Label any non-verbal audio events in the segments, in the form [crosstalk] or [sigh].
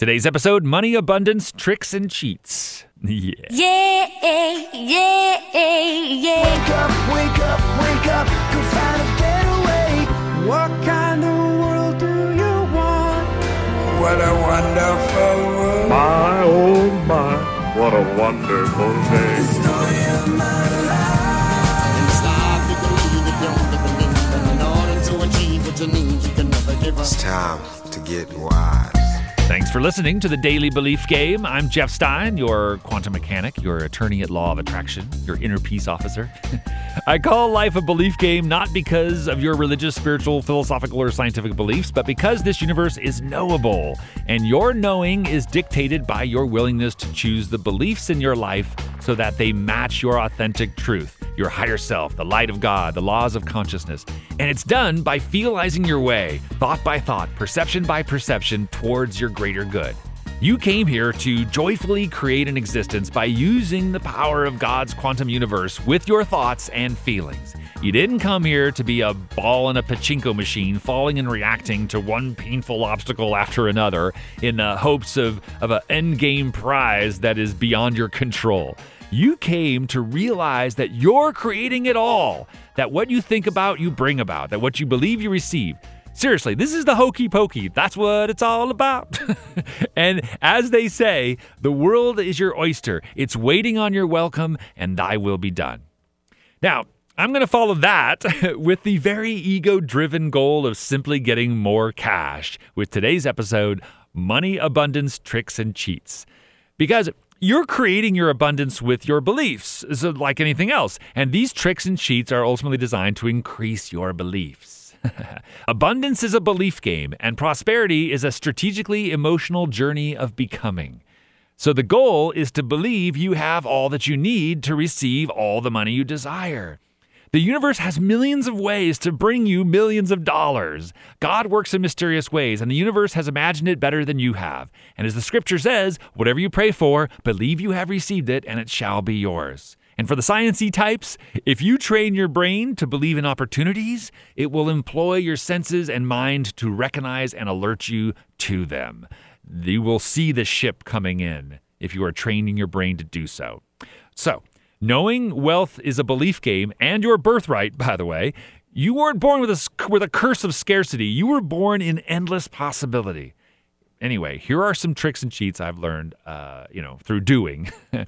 Today's episode Money, Abundance, Tricks, and Cheats. [laughs] Yeah. Yeah, yeah, yeah. Wake up, wake up, wake up, go find a getaway. What kind of world do you want? What a wonderful world. My oh my, what a wonderful day. Story of my life. Inside, you believe it, don't believe it. In order to achieve what you need, you can never give up. It's time to get wise. Thanks for listening to the Daily Belief Game. I'm Jeff Stein, your quantum mechanic, your attorney at law of attraction, your inner peace officer. [laughs] I call life a belief game not because of your religious, spiritual, philosophical, or scientific beliefs, but because this universe is knowable. And your knowing is dictated by your willingness to choose the beliefs in your life so that they match your authentic truth, your higher self, the light of God, the laws of consciousness. And it's done by feelizing your way, thought by thought, perception by perception, towards your greater good. You came here to joyfully create an existence by using the power of God's quantum universe with your thoughts and feelings. You didn't come here to be a ball in a pachinko machine, falling and reacting to one painful obstacle after another in the hopes of, of an endgame prize that is beyond your control. You came to realize that you're creating it all, that what you think about, you bring about, that what you believe, you receive. Seriously, this is the hokey pokey. That's what it's all about. [laughs] and as they say, the world is your oyster. It's waiting on your welcome, and thy will be done. Now, I'm going to follow that [laughs] with the very ego driven goal of simply getting more cash with today's episode Money, Abundance, Tricks, and Cheats. Because you're creating your abundance with your beliefs, so like anything else. And these tricks and cheats are ultimately designed to increase your beliefs. [laughs] Abundance is a belief game, and prosperity is a strategically emotional journey of becoming. So the goal is to believe you have all that you need to receive all the money you desire. The universe has millions of ways to bring you millions of dollars. God works in mysterious ways, and the universe has imagined it better than you have. And as the scripture says, whatever you pray for, believe you have received it, and it shall be yours. And for the sciency types, if you train your brain to believe in opportunities, it will employ your senses and mind to recognize and alert you to them. You will see the ship coming in if you are training your brain to do so. So, knowing wealth is a belief game and your birthright, by the way, you weren't born with a, with a curse of scarcity. You were born in endless possibility. Anyway, here are some tricks and cheats I've learned, uh, you know, through doing. [laughs]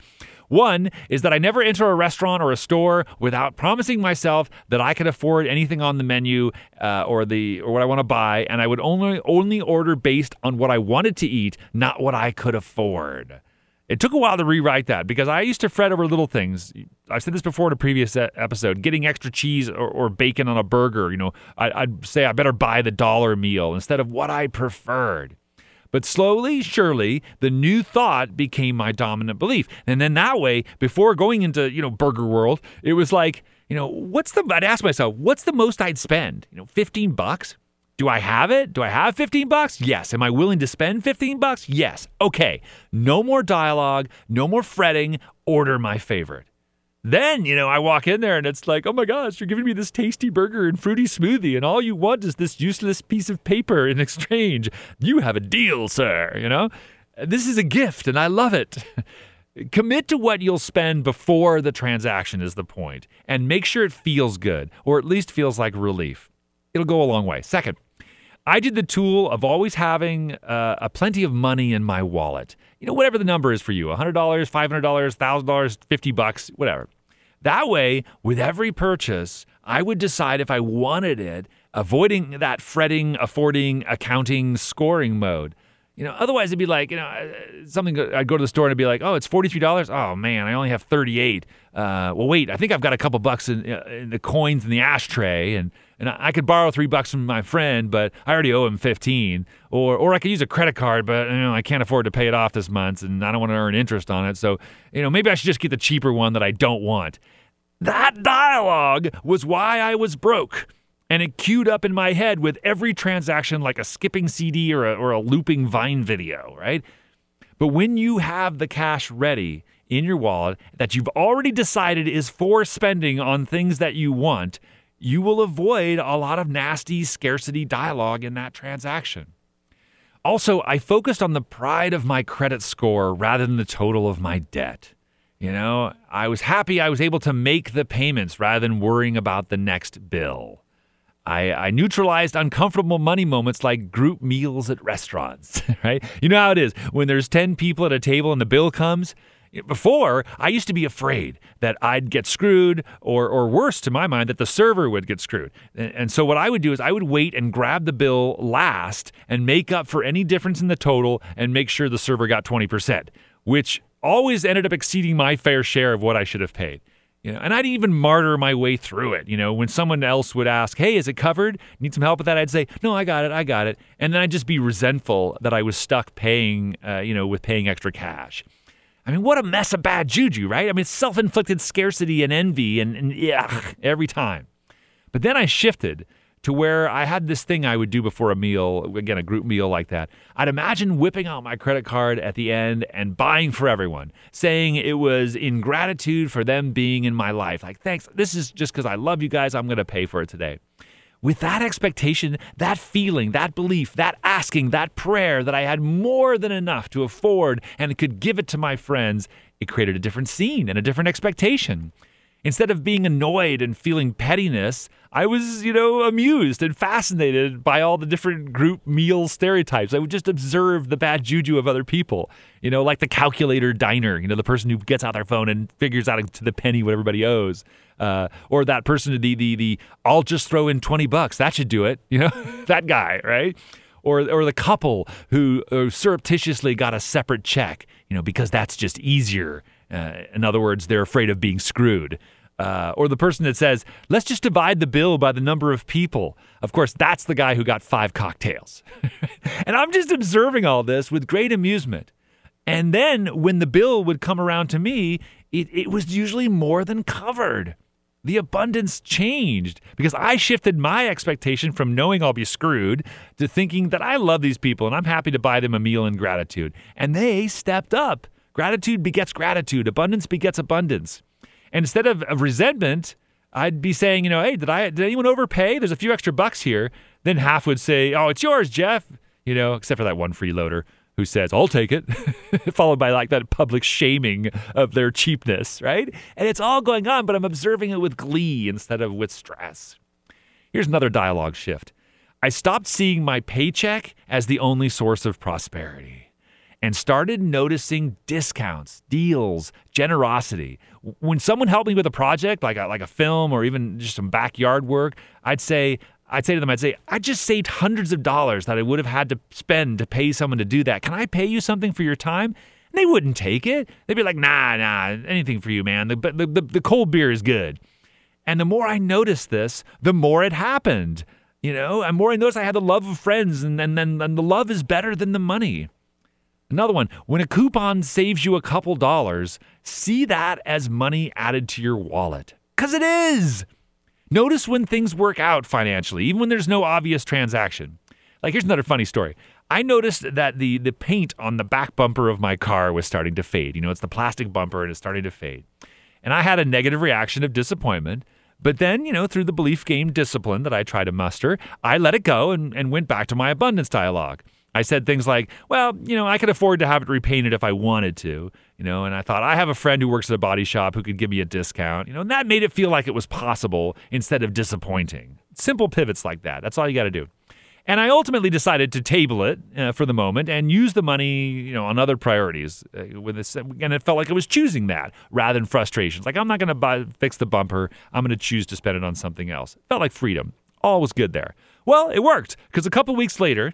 One is that I never enter a restaurant or a store without promising myself that I could afford anything on the menu uh, or the or what I want to buy, and I would only only order based on what I wanted to eat, not what I could afford. It took a while to rewrite that because I used to fret over little things. I've said this before in a previous episode. Getting extra cheese or, or bacon on a burger, you know, I, I'd say I better buy the dollar meal instead of what I preferred. But slowly, surely, the new thought became my dominant belief. And then that way, before going into, you know, burger world, it was like, you know, what's the I'd ask myself, what's the most I'd spend? You know, 15 bucks? Do I have it? Do I have 15 bucks? Yes. Am I willing to spend 15 bucks? Yes. Okay. No more dialogue, no more fretting, order my favorite. Then, you know, I walk in there and it's like, oh my gosh, you're giving me this tasty burger and fruity smoothie, and all you want is this useless piece of paper in [laughs] exchange. You have a deal, sir, you know? This is a gift and I love it. [laughs] Commit to what you'll spend before the transaction is the point, and make sure it feels good, or at least feels like relief. It'll go a long way. Second, I did the tool of always having uh, a plenty of money in my wallet. You know, whatever the number is for you $100, $500, $1,000, 50 bucks, whatever. That way, with every purchase, I would decide if I wanted it, avoiding that fretting, affording, accounting, scoring mode. You know, otherwise it'd be like, you know, uh, something. I'd go to the store and it'd be like, oh, it's forty three dollars. Oh man, I only have thirty eight. Uh, well, wait, I think I've got a couple bucks in, uh, in the coins in the ashtray, and and I could borrow three bucks from my friend, but I already owe him fifteen. Or or I could use a credit card, but you know I can't afford to pay it off this month, and I don't want to earn interest on it. So you know maybe I should just get the cheaper one that I don't want. That dialogue was why I was broke. And it queued up in my head with every transaction like a skipping CD or a, or a looping Vine video, right? But when you have the cash ready in your wallet that you've already decided is for spending on things that you want, you will avoid a lot of nasty scarcity dialogue in that transaction. Also, I focused on the pride of my credit score rather than the total of my debt. You know, I was happy I was able to make the payments rather than worrying about the next bill. I, I neutralized uncomfortable money moments like group meals at restaurants, [laughs] right? You know how it is when there's 10 people at a table and the bill comes? Before, I used to be afraid that I'd get screwed, or, or worse to my mind, that the server would get screwed. And, and so, what I would do is I would wait and grab the bill last and make up for any difference in the total and make sure the server got 20%, which always ended up exceeding my fair share of what I should have paid. You know, and I'd even martyr my way through it. You know, when someone else would ask, "Hey, is it covered? Need some help with that?" I'd say, "No, I got it. I got it." And then I'd just be resentful that I was stuck paying, uh, you know, with paying extra cash. I mean, what a mess of bad juju, right? I mean, self-inflicted scarcity and envy, and, and yeah, every time. But then I shifted to where I had this thing I would do before a meal, again, a group meal like that. I'd imagine whipping out my credit card at the end and buying for everyone, saying it was in gratitude for them being in my life. Like, thanks, this is just because I love you guys, I'm going to pay for it today. With that expectation, that feeling, that belief, that asking, that prayer that I had more than enough to afford and could give it to my friends, it created a different scene and a different expectation. Instead of being annoyed and feeling pettiness, I was, you know, amused and fascinated by all the different group meal stereotypes. I would just observe the bad juju of other people, you know, like the calculator diner, you know, the person who gets out their phone and figures out to the penny what everybody owes. Uh, or that person, the, the, the, I'll just throw in 20 bucks. That should do it, [laughs] you know, [laughs] that guy, right? Or, or the couple who surreptitiously got a separate check, you know, because that's just easier. Uh, in other words, they're afraid of being screwed. Uh, or the person that says, let's just divide the bill by the number of people. Of course, that's the guy who got five cocktails. [laughs] and I'm just observing all this with great amusement. And then when the bill would come around to me, it, it was usually more than covered. The abundance changed because I shifted my expectation from knowing I'll be screwed to thinking that I love these people and I'm happy to buy them a meal in gratitude. And they stepped up. Gratitude begets gratitude, abundance begets abundance. And instead of, of resentment, I'd be saying, you know, hey, did I did anyone overpay? There's a few extra bucks here. Then half would say, oh, it's yours, Jeff. You know, except for that one freeloader who says, I'll take it, [laughs] followed by like that public shaming of their cheapness, right? And it's all going on, but I'm observing it with glee instead of with stress. Here's another dialogue shift. I stopped seeing my paycheck as the only source of prosperity and started noticing discounts, deals, generosity. When someone helped me with a project, like a, like a film or even just some backyard work, I'd say, I'd say to them, I'd say, I just saved hundreds of dollars that I would have had to spend to pay someone to do that. Can I pay you something for your time? And they wouldn't take it. They'd be like, nah, nah, anything for you, man. The, the, the, the cold beer is good. And the more I noticed this, the more it happened. You know, and more I noticed I had the love of friends, and, and, and, and the love is better than the money. Another one, when a coupon saves you a couple dollars, see that as money added to your wallet. Because it is. Notice when things work out financially, even when there's no obvious transaction. Like, here's another funny story. I noticed that the, the paint on the back bumper of my car was starting to fade. You know, it's the plastic bumper and it's starting to fade. And I had a negative reaction of disappointment. But then, you know, through the belief game discipline that I try to muster, I let it go and, and went back to my abundance dialogue. I said things like, well, you know, I could afford to have it repainted if I wanted to, you know, and I thought I have a friend who works at a body shop who could give me a discount, you know, and that made it feel like it was possible instead of disappointing. Simple pivots like that. That's all you got to do. And I ultimately decided to table it uh, for the moment and use the money, you know, on other priorities. Uh, with this, and it felt like I was choosing that rather than frustrations. Like I'm not going to fix the bumper. I'm going to choose to spend it on something else. It felt like freedom. All was good there. Well, it worked because a couple weeks later,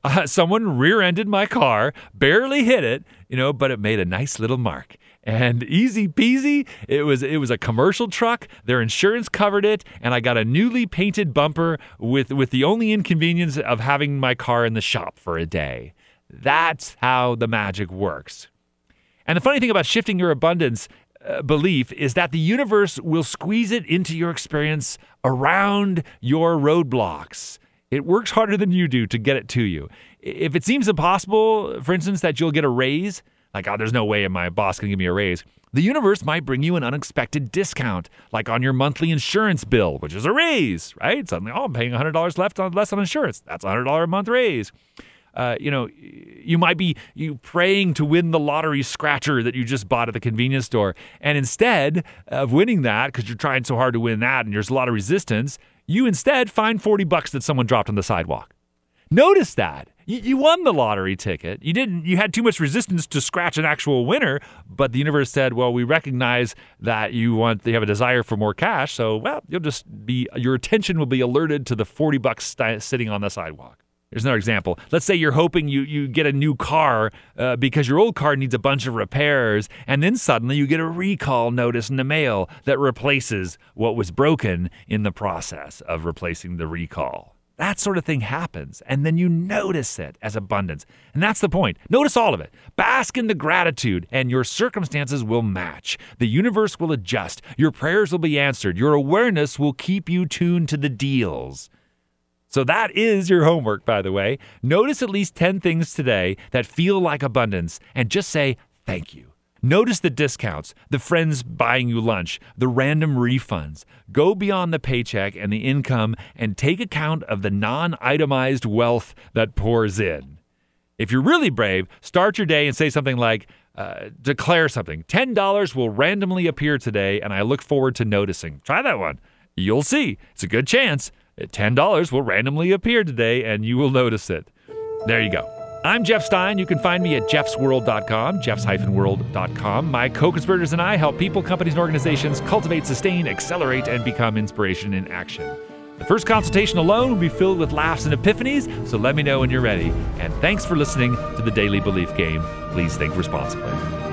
[laughs] uh, someone rear-ended my car, barely hit it, you know, but it made a nice little mark. And easy peasy, it was it was a commercial truck. Their insurance covered it, and I got a newly painted bumper with with the only inconvenience of having my car in the shop for a day. That's how the magic works. And the funny thing about shifting your abundance uh, belief is that the universe will squeeze it into your experience around your roadblocks. It works harder than you do to get it to you. If it seems impossible, for instance, that you'll get a raise, like, oh, there's no way my boss can give me a raise, the universe might bring you an unexpected discount, like on your monthly insurance bill, which is a raise, right? Suddenly, oh, I'm paying $100 left on, less on insurance. That's a $100 a month raise. Uh, you know, you might be you praying to win the lottery scratcher that you just bought at the convenience store, and instead of winning that because you're trying so hard to win that and there's a lot of resistance, you instead find 40 bucks that someone dropped on the sidewalk. Notice that. You, won the lottery ticket. You didn't you had too much resistance to scratch an actual winner, but the universe said, "Well, we recognize that you want you have a desire for more cash, so well, you'll just be your attention will be alerted to the 40 bucks sitting on the sidewalk." Here's another example. Let's say you're hoping you, you get a new car uh, because your old car needs a bunch of repairs, and then suddenly you get a recall notice in the mail that replaces what was broken in the process of replacing the recall. That sort of thing happens, and then you notice it as abundance. And that's the point. Notice all of it. Bask in the gratitude, and your circumstances will match. The universe will adjust. Your prayers will be answered. Your awareness will keep you tuned to the deals. So that is your homework, by the way. Notice at least 10 things today that feel like abundance and just say thank you. Notice the discounts, the friends buying you lunch, the random refunds. Go beyond the paycheck and the income and take account of the non itemized wealth that pours in. If you're really brave, start your day and say something like, uh, declare something. $10 will randomly appear today, and I look forward to noticing. Try that one. You'll see. It's a good chance. $10 will randomly appear today and you will notice it. There you go. I'm Jeff Stein. You can find me at jeffsworld.com, jeffs-world.com. My co-conspirators and I help people, companies, and organizations cultivate, sustain, accelerate, and become inspiration in action. The first consultation alone will be filled with laughs and epiphanies, so let me know when you're ready. And thanks for listening to the Daily Belief Game. Please think responsibly.